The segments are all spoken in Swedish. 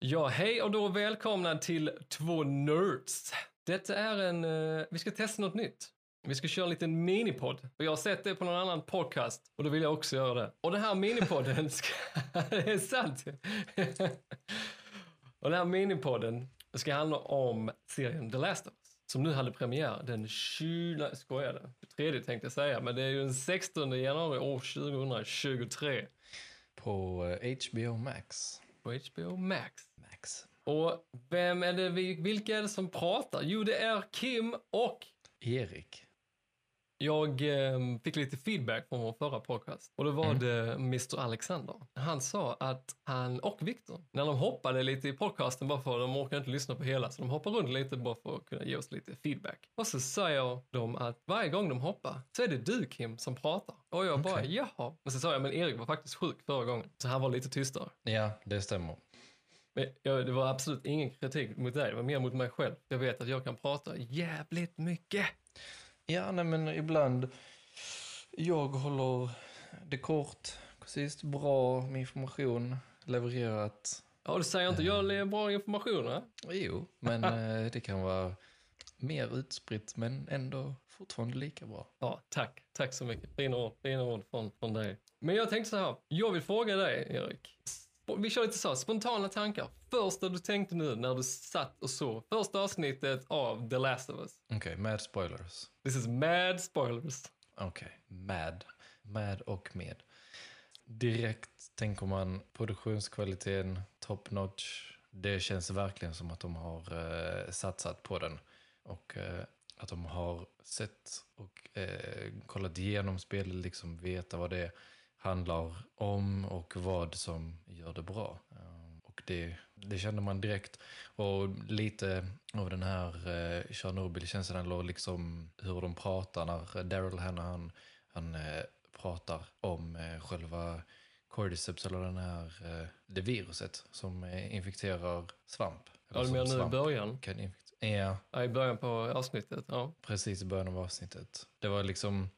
Ja, hej och då välkomna till Två Nerds. Detta är en, Uh, vi ska testa något nytt. Vi ska köra en liten minipodd. Och jag har sett det på någon annan podcast och då vill jag också göra det. Och den här minipodden ska, det är sant. och den här minipodden ska handla om serien The Last of Us. Som nu hade premiär den 20, nej, skojade, 23 tänkte jag säga, men det är ju den 16 januari år 2023 På eh, HBO Max på HBO Max. Max. Och vem är det, vi- vilka är det som pratar? Jo, det är Kim och Erik. Jag eh, fick lite feedback från vår förra podcast. Och då var det Mr Alexander. Han sa att han och Viktor, när de hoppade lite i podcasten bara för de orkar inte lyssna på hela, så de hoppar runt lite bara för att kunna ge oss lite feedback. Och så säger de att varje gång de hoppar så är det du Kim som pratar. Och jag bara, Okej. jaha. Men så sa jag, men Erik var faktiskt sjuk förra gången. Så han var lite tystare. Ja, det stämmer. Jag, det var absolut ingen kritik mot dig, det var mer mot mig själv. Jag vet att jag kan prata jävligt mycket. Ja, nej men ibland. Jag håller det kort, precis bra med information levererat. Ja, du säger inte jag ger bra information, va? Jo, men eh, det kan vara mer utspritt men ändå fortfarande lika bra. Ja, tack. Tack så mycket. Fina ord, fina ord från, från dig. Men jag tänkte så här, jag vill fråga dig, Erik. Vi kör lite så, spontana tankar. Första du tänkte nu när du satt och såg första avsnittet av The Last of Us. Okej, mad spoilers. This is mad spoilers. Okej, mad. Mad och med. Direkt tänker man produktionskvaliteten, top notch. Det känns verkligen som att de har eh, satsat på den. Och eh, att de har sett och eh, kollat igenom spelet, liksom veta vad det handlar om och vad som gör det bra. Eh, och det, det kände man direkt. Och lite av den här eh, Chernobyl-känslan, eller liksom hur de pratar när Daryl Hannah, han, han eh, pratar om själva cordyceps, eller den här, det viruset som infekterar svamp. Ja, du menar nu i början? Kan ja, Ja, i början på avsnittet, ja. precis i början av avsnittet. Det var liksom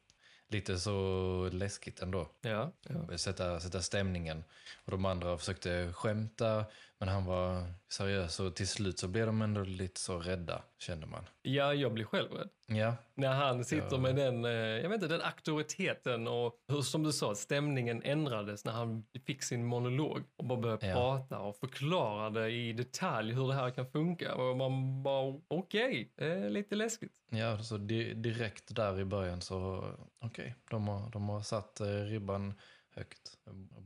lite så läskigt ändå. Ja, ja. Sätta, sätta stämningen. Och de andra försökte skämta, men han var seriös. Och till slut så blev de ändå lite så rädda, kände man. ja jag blir själv rädd. Ja, När han sitter Ja. med den, eh, jag vet inte, den auktoriteten och hur, som du sa, stämningen ändrades när han fick sin monolog och bara började Ja. prata och förklarade i detalj hur det här kan funka. Och man bara, okej, okay, lite läskigt. ja så di direkt där i början så, okej, de, har, de har satt eh, ribban högt.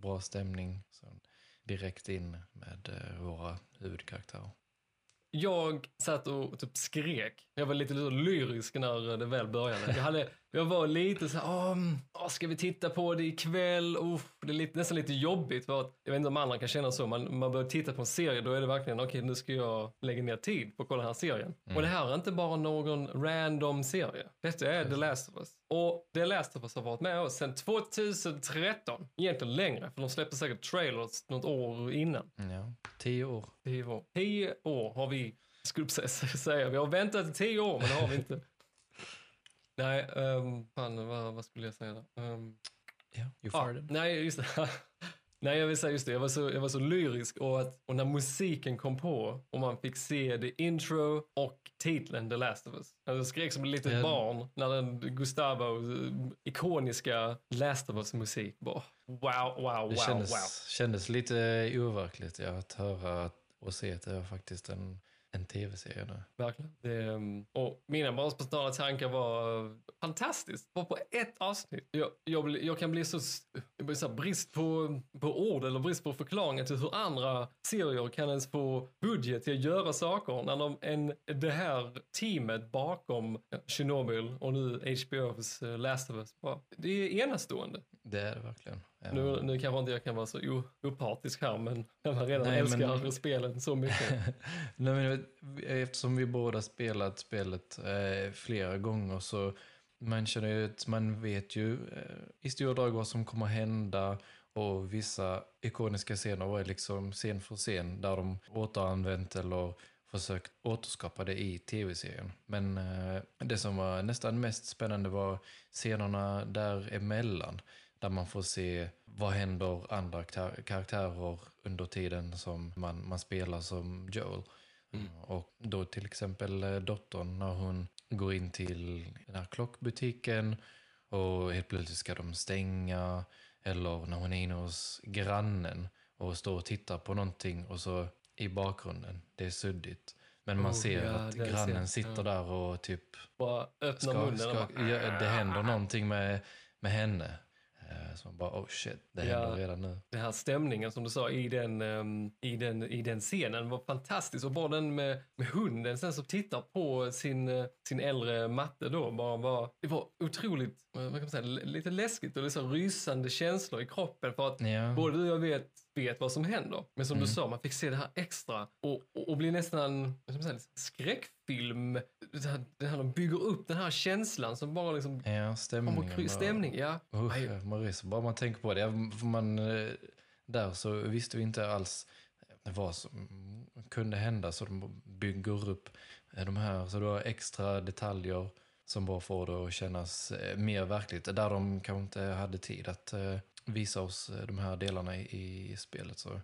Bra stämning. Så direkt in med eh, våra huvudkaraktärer. Jag satt och typ skrek. Jag var lite, lite lyrisk när det väl började. Jag, hade, jag var lite så här, "Åh, mm, åh, ska vi titta på det ikväll? Uff, det är lite, nästan lite jobbigt. För att, jag vet inte om andra kan känna så. Man, man börjar titta på en serie, då är det verkligen, okej nu ska jag lägga ner tid på att kolla den här serien. Och det här är inte bara någon random serie. Detta är The Last of Us. Och The Last of Us har varit med oss sedan 2013. Egentligen längre, för de släppte säkert trailers något år innan. Ja, tio år. Tio år. Tio år har vi, skulle säga, vi har väntat i tio år, men det har vi inte. Nej, um, fan, vad, vad skulle jag säga där? Um, Ja, you ja, farted. nej, just det. Nej, jag vill säga just det. Jag var så, jag var så lyrisk och, att, och när musiken kom på och man fick se the intro och titeln The Last of Us. Jag skrek som ett litet Ja. barn när den Gustavo eh, ikoniska Last of Us-musik bara wow, wow, Det wow, kändes, wow. kändes lite overkligt ja, att höra och se att det var faktiskt en, en tv-serie nu. Verkligen. Det, um, och mina bara spontana tankar var fantastiskt. Bara på ett avsnitt. Jag, jag, jag kan bli så, jag blir så brist på, på ord eller brist på förklaringar till hur andra serier kan ens få budget till att göra saker. När de, en, det här teamet bakom Chernobyl och nu HBO's uh, Last of Us. Bara, det är enastående. Det är det verkligen. Nu, nu kanske inte jag kan vara så opartisk här men när man redan Nej, älskar men- spelen så mycket. Nej, men, jag eftersom vi båda spelat spelet eh, flera gånger så man känner ju att man vet ju eh, i stora drag vad som kommer hända och vissa ikoniska scener var liksom scen för scen där de återanvänt eller försökt återskapa det i tv-serien. Men eh, det som var nästan mest spännande var scenerna däremellan. Där man får se vad händer andra kar- karaktärer under tiden som man, man spelar som Joel. Mm. Och då till exempel eh, dottern när hon går in till den här klockbutiken och helt plötsligt ska de stänga. Eller när hon är inne hos grannen och står och tittar på någonting och så i bakgrunden, det är suddigt. Men man Oh, ser ja, att grannen ser- sitter där och typ Bara öppna ska, munnen ska, ja, det händer någonting med, med henne. Eh, Så man bara, oh shit, det Ja. händer redan nu. den här stämningen som du sa i den, ehm, i den, i den scenen var fantastisk. Och bara den med, med hunden sen som tittar på sin, eh, sin äldre matte då. Bara, bara, det var otroligt, eh, vad kan man säga, lite läskigt och liksom rysande känslor i kroppen. För att Ja, både du och jag vet, vet vad som händer. Men som Mm. du sa, man fick se det här extra och, och, och bli nästan säga, skräckfilm. Det här, det här, de bygger upp den här känslan som bara liksom ja stämningen. stämning. Ja. Usch, ryser bara man tänker på det. Man, eh, där så visste vi inte alls vad som kunde hända. Så de bygger upp eh, de här, så du har extra detaljer som bara får det att kännas eh, mer verkligt. Där de kanske inte hade tid att eh, visa oss eh, de här delarna i, i spelet. Så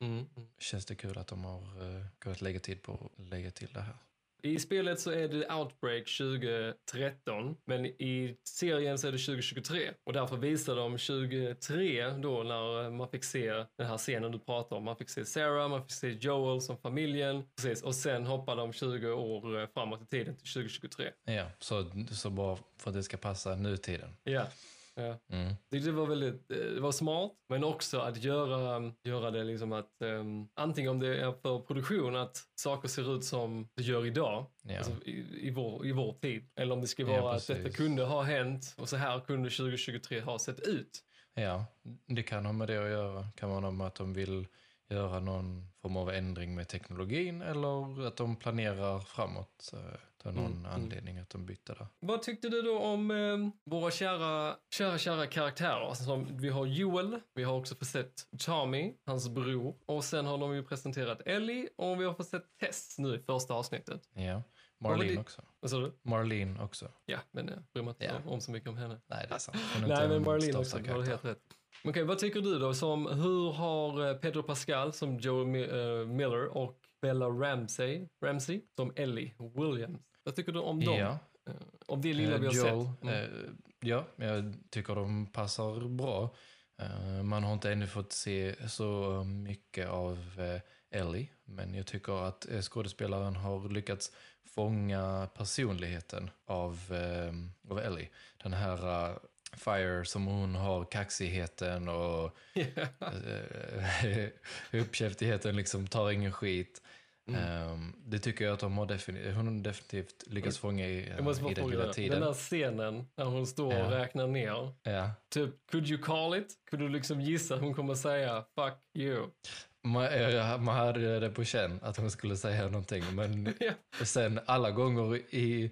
Mm. mm. känns det kul att de har eh, kunnat lägga tid på att lägga till det här. I spelet så är det Outbreak 2013, men i serien så är det 2023. Och därför visar de 2003 då när man fick se den här scenen du pratar om. Man fick se Sarah, man fick se Joel som familjen. Precis. Och sen hoppar de 20 år eh, framåt i tiden till 2023. Ja, så, så bara för att det ska passa nutiden. Ja. Ja. Mm. Det, det var väldigt det var smart, men också att göra, göra det liksom att um, antingen om det är för produktion att saker ser ut som det gör idag, Ja. alltså i, i, vår, i vår tid, eller om det ska Ja, vara att detta kunde ha hänt och så här kunde 2023 ha sett ut. Ja, det kan ha med det att göra. Kan vara med att de vill göra någon form av ändring med teknologin eller att de planerar framåt. Är någon Mm, mm. anledning att de bytte där. Vad tyckte du då om eh, våra kära, kära, kära karaktärer? Alltså, som, vi har Joel, vi har också fått sett Tommy, hans bror, och sen har de ju presenterat Ellie och vi har fått sett Tess nu i första avsnittet. Ja. Marlene också. Vad sa du? Marlene också. Ja, men jag bryr mig inte Ja. om så mycket om henne. Nej, det är sant. Hon är Nej, men en Marlene också, du har helt rätt. Okej, vad tycker du då? Som, hur har eh, Pedro Pascal som Joel Mi- eh, Miller och Bella Ramsey, Ramsey som Ellie Williams? Vad tycker du om dem? Ja, Om det lilla eh, vi har Joel, sett? Mm. eh, ja, jag tycker de passar bra. Eh, man har inte ännu fått se så mycket av eh, Ellie, men jag tycker att eh, skådespelaren har lyckats fånga personligheten av, eh, av Ellie. Den här eh, Fire som hon har, kaxigheten och eh, uppkäftigheten, liksom tar ingen skit. Mm. Ehm, det tycker jag att de har definitivt, hon har definitivt lyckats fånga i, Jag måste i bara den lilla tiden. Den här scenen när hon står och räknar ner. Ja. Typ, could you call it? Kunde du liksom gissa att hon kommer säga fuck you? Man, eh, man hade det på känn att hon skulle säga någonting, men Ja. sen alla gånger i...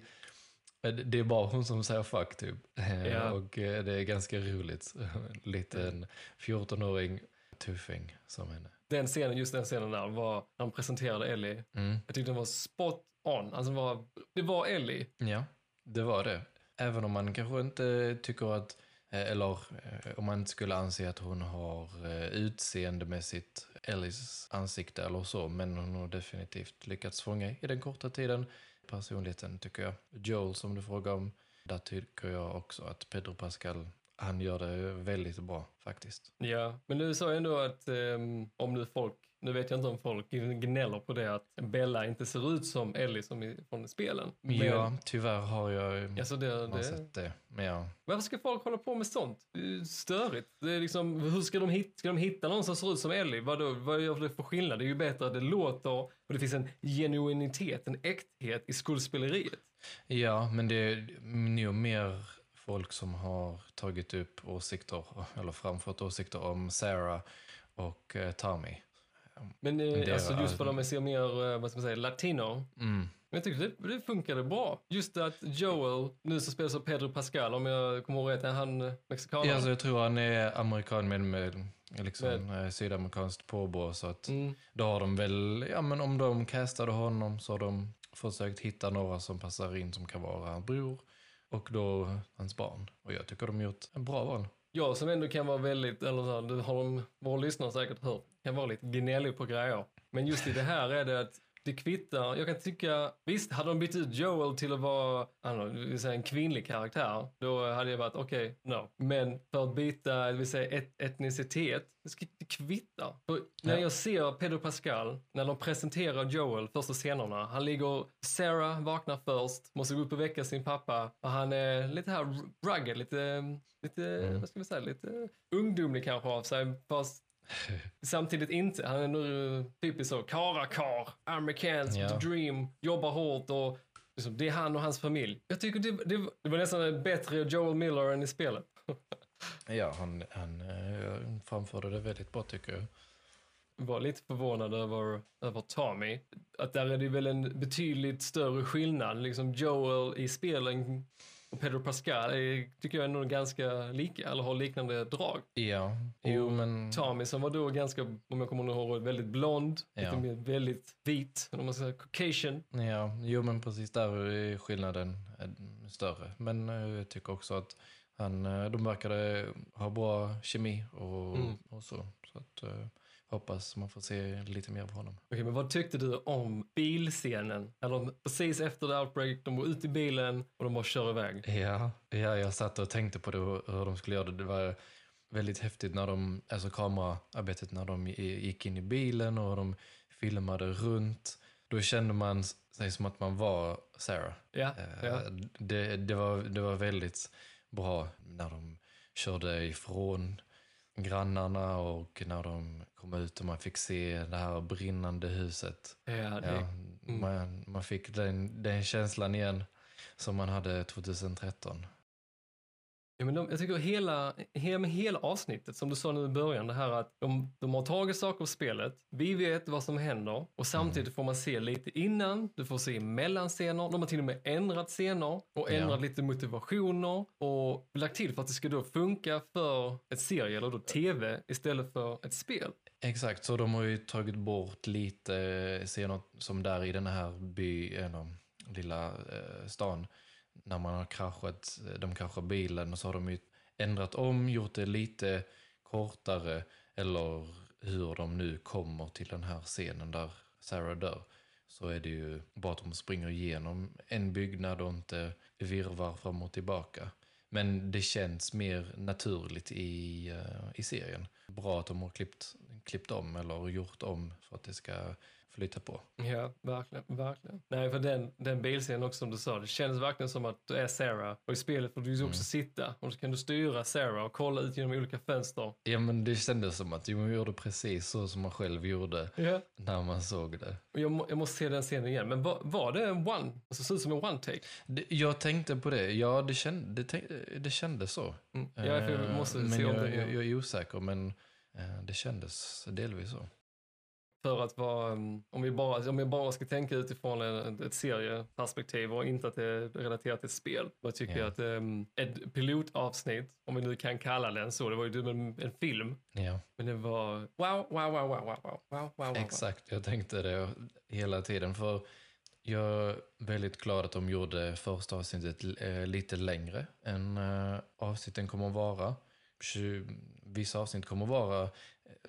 Det är bara hon som säger fuck typ. Eh, Ja. Och eh, det är ganska roligt. Liten 14-åring tuffing som henne. Den scenen, just den scenen där var när de presenterade Ellie. Mm. Jag tyckte den var spot on. Alltså var, det var Ellie. Ja, det var det. Även om man kanske inte tycker att, eh, eller eh, om man inte skulle anse att hon har eh, utseendemässigt Ellis ansikte eller så, men hon har definitivt lyckats fånga i den korta tiden. Personligheten tycker jag. Joel som du frågar om, där tycker jag också att Pedro Pascal, han gör det väldigt bra faktiskt. Ja, men du sa ändå att ehm, om nu folk, nu vet jag inte om folk gnäller på det att Bella inte ser ut som Ellie som i, från spelen. Men, Ja, tyvärr har jag Alltså det, det, sett det. Men ja, varför ska folk hålla på med sånt? Ju störigt. Det är liksom, hur ska de, hitta, ska de hitta någon som ser ut som Ellie? Vad, då, vad gör det för skillnad? Det är ju bättre att det låter och det finns en genuinitet, en äkthet i skuldspeleriet. Ja, men det är nog mer folk som har tagit upp åsikter, eller framfört åsikter om Sarah och eh, Tommy. Men eh, Det alltså just för att de ser mer, eh, vad ska man säga, latino. Mm. Men jag tycker det, det funkade bra. Just att Joel, nu så spelas av Pedro Pascal, om jag kommer ihåg rätt, är han eh, mexikanare? Ja, alltså, jag tror han är amerikan med, med liksom, eh, sydamerikanskt påbrå. Så att Mm. då har de väl, ja men om de castade honom så har de försökt hitta några som passar in som kan vara hans bror och då hans barn. Och jag tycker de har gjort en bra val. jag som ändå kan vara väldigt, eller så här, det har de, våra lyssnare säkert hört, kan vara lite gnällig på grejer. Men just i det här är det att det kvittar. Jag kan tycka, visst hade de bytt ut Joel till att vara, jag vill säga en kvinnlig karaktär, då hade jag varit okej, okay, no. Men för att byta, det vill säga et etnicitet, det kvittar. För när jag ser Pedro Pascal, när de presenterar Joel första scenerna, han ligger, Sarah vaknar först, måste gå upp och väcka sin pappa och han är lite här rugged, lite, lite, mm. vad ska vi säga, lite ungdomlig kanske av sig, fast Samtidigt inte. Han är nu typiskt så, karakar, amerikansk, ja. dream, jobbar hårt och liksom, det är han och hans familj. Jag tycker det, det, det var nästan bättre Joel Miller än i spelet. ja, han, han uh, framförde det väldigt bra tycker. Jag var lite förvånad över, över Tommy. Att där är det väl en betydligt större skillnad. Liksom Joel i spelen och Pedro Pascal är, tycker jag är nog ganska lika, eller har liknande drag. Ja, jo men... Tommy som var då ganska, om jag kommer ihåg, väldigt blond, ja. lite mer väldigt vit, om man säger caucasian. Ja, jo men precis där är skillnaden större. Men eh, jag tycker också att han, eh, de verkade ha bra kemi och, mm. och så. så att, eh, hoppas man får se lite mer av honom. Okej, men vad tyckte du om bilscenen? Eller precis efter the outbreak, de går ut i bilen och de bara kör iväg. Ja, ja jag satt och tänkte på det, hur de skulle göra det. Det var väldigt häftigt när de, alltså kameraarbetet när de gick in i bilen och de filmade runt. Då kände man sig som att man var Sarah. Ja, ja. Eh, det, det, var, det var väldigt bra när de körde ifrån grannarna och när de kom ut och man fick se det här brinnande huset. Ja, det... ja, mm. man, man fick den, den känslan igen som man hade 2013. Ja, men de, jag tycker hela, hela, hela avsnittet, som du sa nu i början, det här att de, de har tagit saker av spelet, vi vet vad som händer och samtidigt mm. får man se lite innan, du får se mellanscener, de har till och med ändrat scener och ändrat ja. lite motivationer och lagt till för att det ska då funka för ett serie eller då tv istället för ett spel. Exakt, så de har ju tagit bort lite scener som där i den här by, eller lilla eh, stan när man har kraschat, eh, de kraschar bilen och så har de ju ändrat om, gjort det lite kortare eller hur de nu kommer till den här scenen där Sarah dör så är det ju bara att de springer igenom en byggnad och inte virvar fram och tillbaka. Men det känns mer naturligt i, uh, i serien. Bra att de har klippt, klippt om eller gjort om för att det ska flyta på. Ja, verkligen. verkligen. Nej, för den, den bilscenen också som du sa, det känns verkligen som att du är Sarah. Och i spelet får du också mm. sitta och så kan du styra Sarah och kolla ut genom olika fönster. Ja, men det kändes som att man gjorde precis så som man själv gjorde ja. när man såg det. Jag, må, jag måste se den scenen igen, men var, var det en one, alltså såg ut som en one take? Det, jag tänkte på det, ja det, känd, det, det kändes så. Mm. Ja, för jag måste uh, se om jag, det. Jag, jag är osäker, men uh, det kändes delvis så. För att vara, mm, om vi bara, om vi bara ska tänka utifrån ett, ett serieperspektiv och inte att det är relaterat till spel. Jag tycker yeah. att um, ett pilotavsnitt, om vi nu kan kalla den så, det var ju en, en film. Yeah. Men det var wow, wow, wow, wow, wow, wow, wow, wow. Exakt, jag tänkte det hela tiden. För jag är väldigt glad att de gjorde första avsnittet eh, lite längre än eh, avsnitten kommer att vara. Vissa avsnitt kommer att vara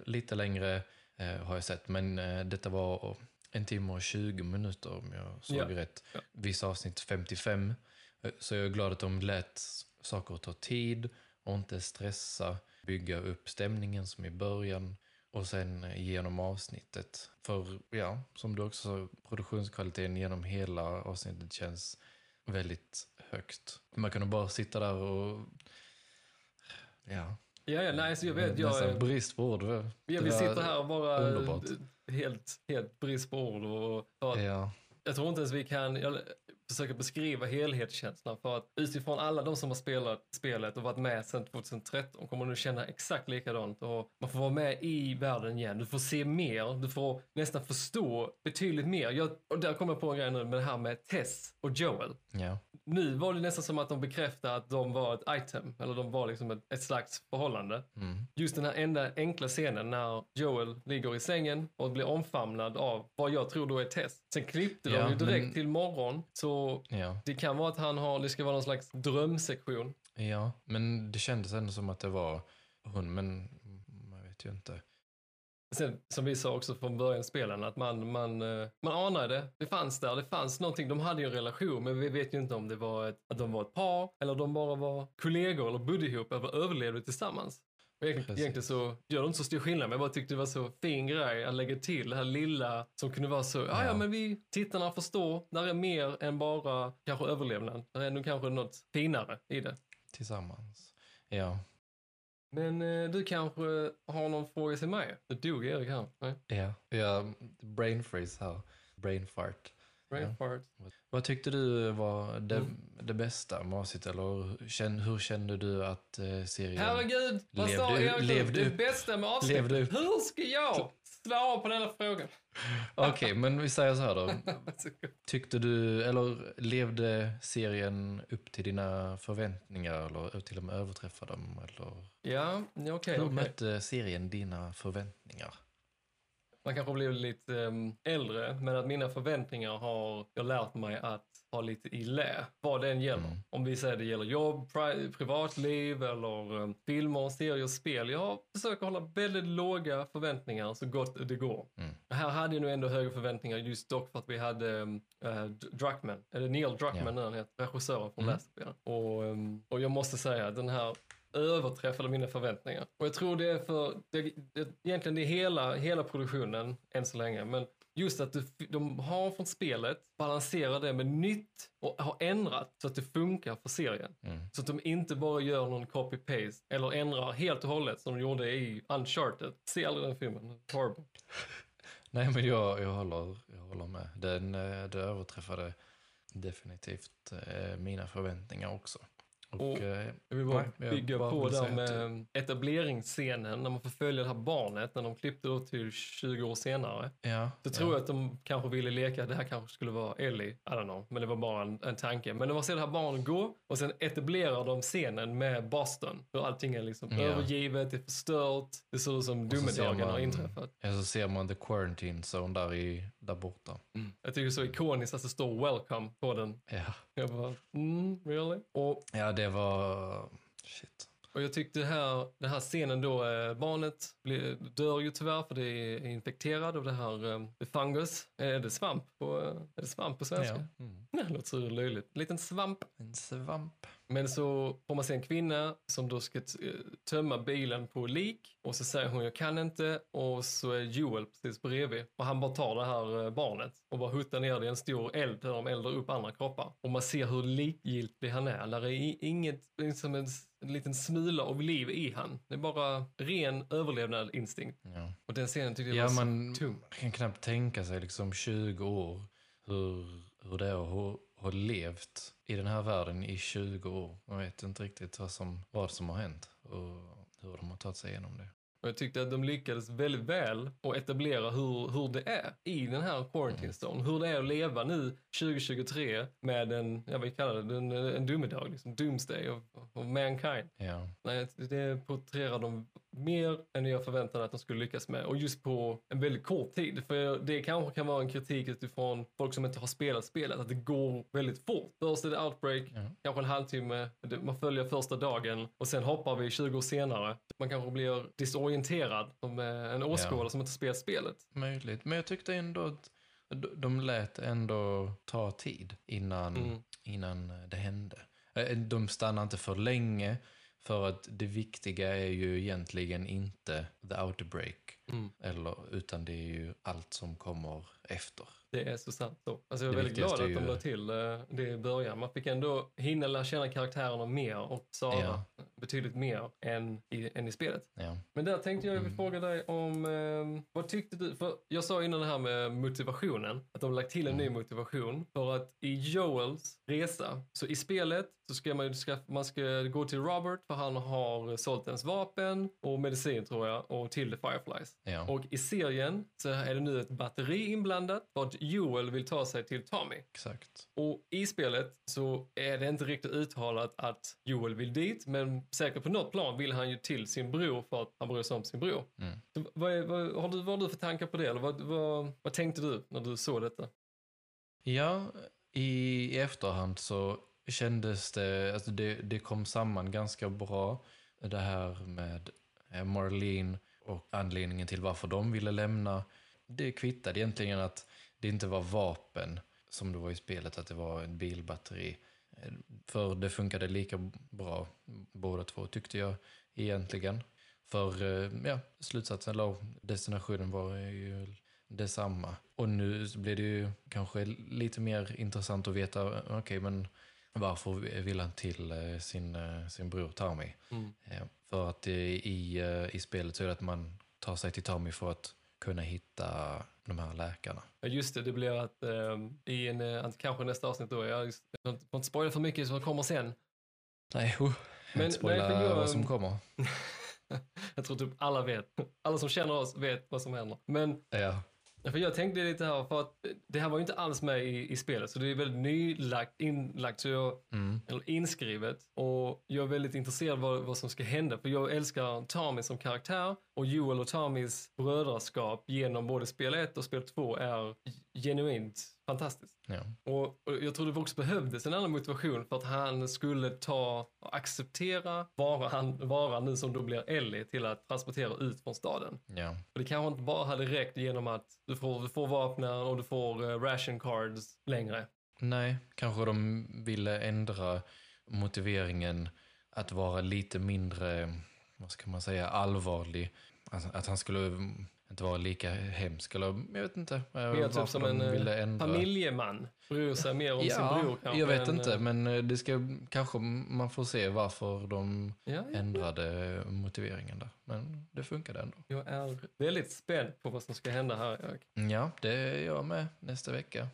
lite längre eh, har jag sett. Men eh, detta var en timme och 20 minuter om jag såg ja. rätt. Ja. Vissa avsnitt 55. Eh, så jag är glad att de lät saker ta tid och inte stressa, bygga upp stämningen som i början och sen eh, genom avsnittet. För ja, som du också sa, produktionskvaliteten genom hela avsnittet känns väldigt högt. Man kan bara sitta där och ja, Ja, ja, nej, så jag vet. Jag, Nästan brist på ord. Ja, vi sitter här och bara underbart. helt, helt brist på ord. Och, ja. Jag tror inte ens vi kan, jag försöker beskriva helhetskänslan för att utifrån alla de som har spelat spelet och varit med sedan 2013 kommer du känna exakt likadant och man får vara med i världen igen. Du får se mer, du får nästan förstå betydligt mer. Jag, och där kommer jag på en grej nu med det här med Tess och Joel. Ja nu var det nästan som att de bekräftade att de var ett item, eller de var liksom ett, ett slags förhållande. Mm. Just den här enda enkla scenen när Joel ligger i sängen och blir omfamnad av vad jag tror då är Tess. Sen klippte ja, de ju direkt men... till morgon, så ja. det kan vara att han har, det ska vara någon slags drömsektion. Ja, men det kändes ändå som att det var hon, men man vet ju inte. Sen, som vi sa också från början spelen, att man, man, eh, man anade det. Det fanns där, det fanns någonting. De hade ju en relation, men vi vet ju inte om det var ett, att de var ett par eller de bara var kollegor eller bodde ihop eller överlevde tillsammans. Och egentligen, egentligen så gör det inte så stor skillnad, men jag bara tyckte det var så fin grej att lägga till det här lilla som kunde vara så, ja ja Ja. men vi tittarna förstår, där är mer än bara kanske överlevnad. Där är nog kanske något finare i det. Tillsammans. Ja, Men eh, du kanske har någon fråga till mig? Nu dog Erik här. Nej, ja. ja brain freeze här. Brain fart. brain Ja. fart. Vad tyckte du var det, Mm. det bästa med? Eller känn, hur kände du att eh, serien... Herregud, vad Levde sa Erik? levde det upp. bästa med avsnittet. Hur ska jag svara på denna frågan? Okej, men vi säger så här då. Tyckte du, eller levde serien upp till dina förväntningar eller till och med överträffade dem? Eller ja, okej. hur okej. mötte serien dina förväntningar? Man kanske blir lite um, äldre, men att mina förväntningar har jag lärt mig att ha lite i lä, vad den gäller. Mm. Om vi säger det gäller jobb, pri- privatliv eller um, filmer, serier, spel. Jag försöker hålla väldigt låga förväntningar så gott det går. Mm. Här hade jag nog ändå högre förväntningar just dock för att vi hade um, uh, Druckmann, eller Neil Druckmann Ja. nu han heter, regissören från Mm. Last. Och, um, och jag måste säga att den här överträffade mina förväntningar. Och jag tror det är för, det, det, egentligen det är hela, hela produktionen än så länge, men just att du, de har från spelet balanserar det med nytt och har ändrat så att det funkar för serien. Mm. Så att de inte bara gör någon copy-paste eller ändrar helt och hållet som de gjorde i Uncharted. Se aldrig den filmen, horrible. Nej, men jag, jag, håller, jag håller med. Den, eh, det överträffade definitivt eh, mina förväntningar också. Och, Jag vill bara jag bygga bara på säga med etableringsscenen när man får följa det här barnet när de klippte då till 20 år senare. ja, Så ja. tror jag att de kanske ville leka, det här kanske skulle vara Ellie, I don't know, men det var bara en, en tanke. Men när man ser det här barnet gå och sen etablerar de scenen med Boston. Hur allting är liksom Ja. övergivet, det är förstört, det ser ut som domedagen har inträffat. Ja, så ser man the quarantine zone där, i, där borta. Jag tycker det är så ikoniskt att det står welcome på den. Ja. Jag bara, mm, really? Och ja, det var... Shit. Och jag tyckte det här, den här scenen då, eh, barnet blir, dör ju tyvärr för det är infekterad av det här eh, det fungus. Är det svamp på, eh, är det svamp på svenska? Ja. Mm. Det låter så löjligt. En liten svamp. En svamp. Men så får man se en kvinna som då ska eh, tömma bilen på lik och så säger hon jag kan inte och så är Joel precis bredvid och han bara tar det här eh, barnet och bara huttar ner det i en stor eld där de eldar upp andra kroppar. Och man ser hur likgiltig han är. Där är inget, liksom en, liten smula av liv i han. Det är bara ren överlevnadsinstinkt. Ja. Och den scenen tyckte jag Ja, var man så tung. man kan knappt tänka sig liksom 20 år hur, hur det är att ha, ha levt i den här världen i 20 år. Man vet inte riktigt vad som, vad som har hänt och hur de har tagit sig igenom det. Och jag tyckte att de lyckades väldigt väl att etablera hur, hur det är i den här quarantine zone. Hur det är att leva nu 2023 med en, jag vill kalla det, en, en domedag, liksom doomsday of, of mankind. Ja, Nej, det porträtterar de mer än jag förväntade att de skulle lyckas med. Och just på en väldigt kort tid. För det kanske kan vara en kritik utifrån folk som inte har spelat spelet, att det går väldigt fort. Först är det outbreak, Ja. kanske en halvtimme, man följer första dagen och sen hoppar vi 20 år senare. Man kanske blir disorienterad som eh, en åskådare som inte spelat spelet. möjligt. Men jag tyckte ändå att de- de lät ändå ta tid innan, Mm. innan det hände. Eh, De stannade inte för länge för att det viktiga är ju egentligen inte the outbreak. Mm. Eller, utan det är ju allt som kommer efter. Det är så sant. Så. Alltså jag är Det väldigt glad att de ju- la till eh, det i början. Man fick ändå hinna lära känna karaktärerna mer och Sara Ja. Betydligt mer än i, än i spelet. Ja. Men där tänkte jag Mm. fråga dig om, eh, vad tyckte du? För jag sa innan det här med motivationen, att de har lagt till en ny Mm. motivation. För att i Joels resa, så i spelet så ska man, ska, man ska gå till Robert för han har sålt ens vapen och medicin tror jag och till The Fireflies. Ja. Och i serien så är det nu ett batteri inblandat för att Joel vill ta sig till Tommy. Exakt. Och i spelet så är det inte riktigt uttalat att Joel vill dit, men säkert på något plan vill han ju till sin bror för att han bryr sig om sin bror. Mm. Så Vad, är, vad, har du, vad har du för tankar på det? Eller vad, vad, vad tänkte du när du såg detta? Ja, i, i efterhand så kändes det, alltså det, det kom samman ganska bra. Det här med eh, Marlene och anledningen till varför de ville lämna. Det kvittade egentligen att det inte var vapen som det var i spelet, att det var ett bilbatteri. För det funkade lika bra båda två tyckte jag egentligen. För eh, ja, slutsatsen, eller destinationen var ju detsamma. Och nu blir det ju kanske lite mer intressant att veta, okej men varför vill han till eh, sin, eh, sin bror Tommy? Mm. För att i, i spelet så är det att man tar sig till Tommy för att kunna hitta de här läkarna. Ja, just det, det blir att eh, i en, eh, kanske nästa avsnitt då, jag får inte spoila för mycket som kommer sen. Nej, oh, Men- spoila nej, jag- vad som kommer. jag tror typ alla vet, alla som känner oss vet vad som händer. Men Ja. För jag tänkte lite här, för att det här var ju inte alls med i, i spelet, så det är väldigt nylagt, inlagt, så jag, Mm. eller inskrivet. Och jag är väldigt intresserad vad, vad som ska hända, för jag älskar Tommy som karaktär och Joel och Tommys brödraskap genom både spel 1 och spel 2 är genuint fantastiskt. Ja. Och, och jag tror det också behövdes en annan motivation för att han skulle ta och acceptera vara han vara nu som då blir Ellie till att transportera ut från staden. ja. Och det kanske inte bara hade räckt genom att du får, du får vapnen och du får eh, ration cards längre. Nej, kanske de ville ändra motiveringen att vara lite mindre, vad ska man säga, allvarlig. Alltså, att han skulle inte vara lika hemsk, eller jag vet inte. eh, Mer typ som en eh, ändra. familjeman. Bryr sig mer om sin Ja, bror kanske. jag vet än, inte, eh, men det ska kanske man får se varför de Ja, ja. ändrade motiveringen där. Men det funkade ändå. Jag är väldigt spänd på vad som ska hända här. Ja, det är jag med nästa vecka.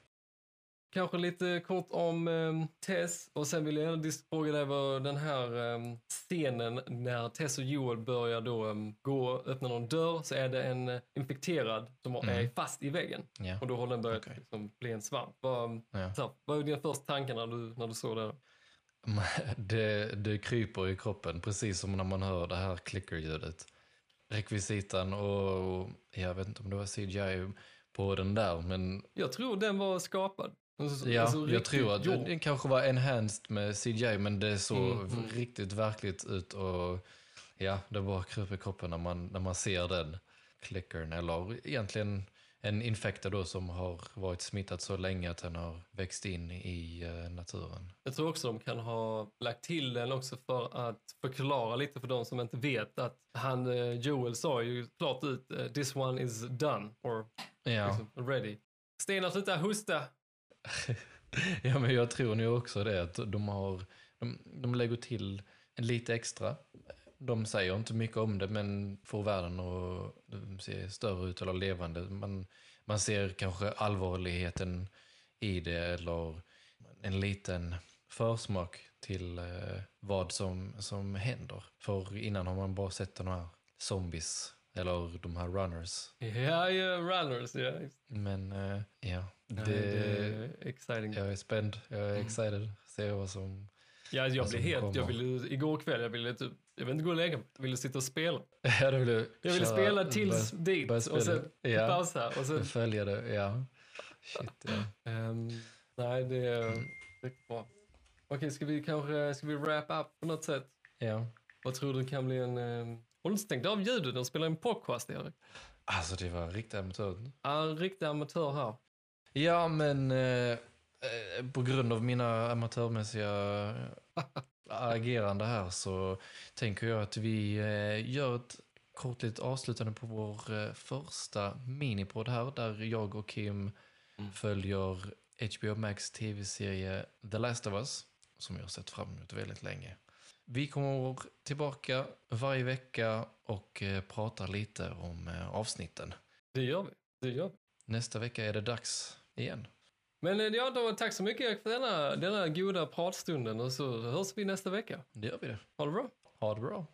Kanske lite kort om um, Tess och sen vill jag gärna fråga dig vad den här ehm, scenen när Tess och Joel börjar då um, gå och öppna någon dörr så är det en eh, infekterad som är Mm. fast i väggen Ja. och då har den börjat Okej. liksom, bli en svamp. Vad, Ja. så, här, vad är dina första tankar när du, när du såg det? Det, det kryper i kroppen, precis som när man hör det här klickerljudet. Rekvisitan och jag vet inte om det var CGI på den där, men Jag tror den var skapad. Alltså, ja, alltså jag tror att gjord. den kanske var enhanced med CGI, men det såg Mm, mm. riktigt verkligt ut och ja, det bara kryper i kroppen när man, när man ser den klickern, eller egentligen en infekta då som har varit smittad så länge att den har växt in i eh, naturen. Jag tror också de kan ha lagt till den också för att förklara lite för de som inte vet att han, eh, Joel sa ju klart ut eh, this one is done or Ja. liksom, ready. Stenar sluta hosta. ja, men jag tror nog också det. Att de, har, de, de lägger till lite extra. De säger inte mycket om det, men får världen att mm, se större ut eller levande. Man, man ser kanske allvarligheten i det eller en liten försmak till eh, vad som, som händer. För innan har man bara sett de här zombies eller de här runners. Ja, ja, runners. Ja. Men eh, ja, Det, det, det är exciting. Ja, jag är spänd, jag är excited. Se vad som... jag vad blev helt, jag ville, igår kväll, jag ville typ, jag vill inte gå och lägga mig, jag ville sitta och spela. Ja, det du Jag ville spela tills börja- dit och spela. sen Ja. pausa och sen Följa det, ja. Shit, ja. Ehm, nej, det är Mm. riktigt bra. Okej, ska vi kanske ska vi wrap up på något sätt? ja. Vad tror du kan bli en... Um... Har du inte stängt av ljudet och spelar en podcast, Erik? Alltså, det var riktigt amatör. Ja, En riktig amatör här. Ja, men eh, eh, på grund av mina amatörmässiga agerande här så tänker jag att vi eh, gör ett kort litet avslutande på vår eh, första minipodd här där jag och Kim Mm. följer HBO Max tv-serie The Last of Us som jag har sett fram emot väldigt länge. Vi kommer tillbaka varje vecka och eh, pratar lite om eh, avsnitten. Det gör vi. Det gör vi. Nästa vecka är det dags igen. Men eh, ja, då, tack så mycket för denna, denna goda pratstunden och så hörs vi nästa vecka. Det gör vi det. Ha det bra. Ha det bra.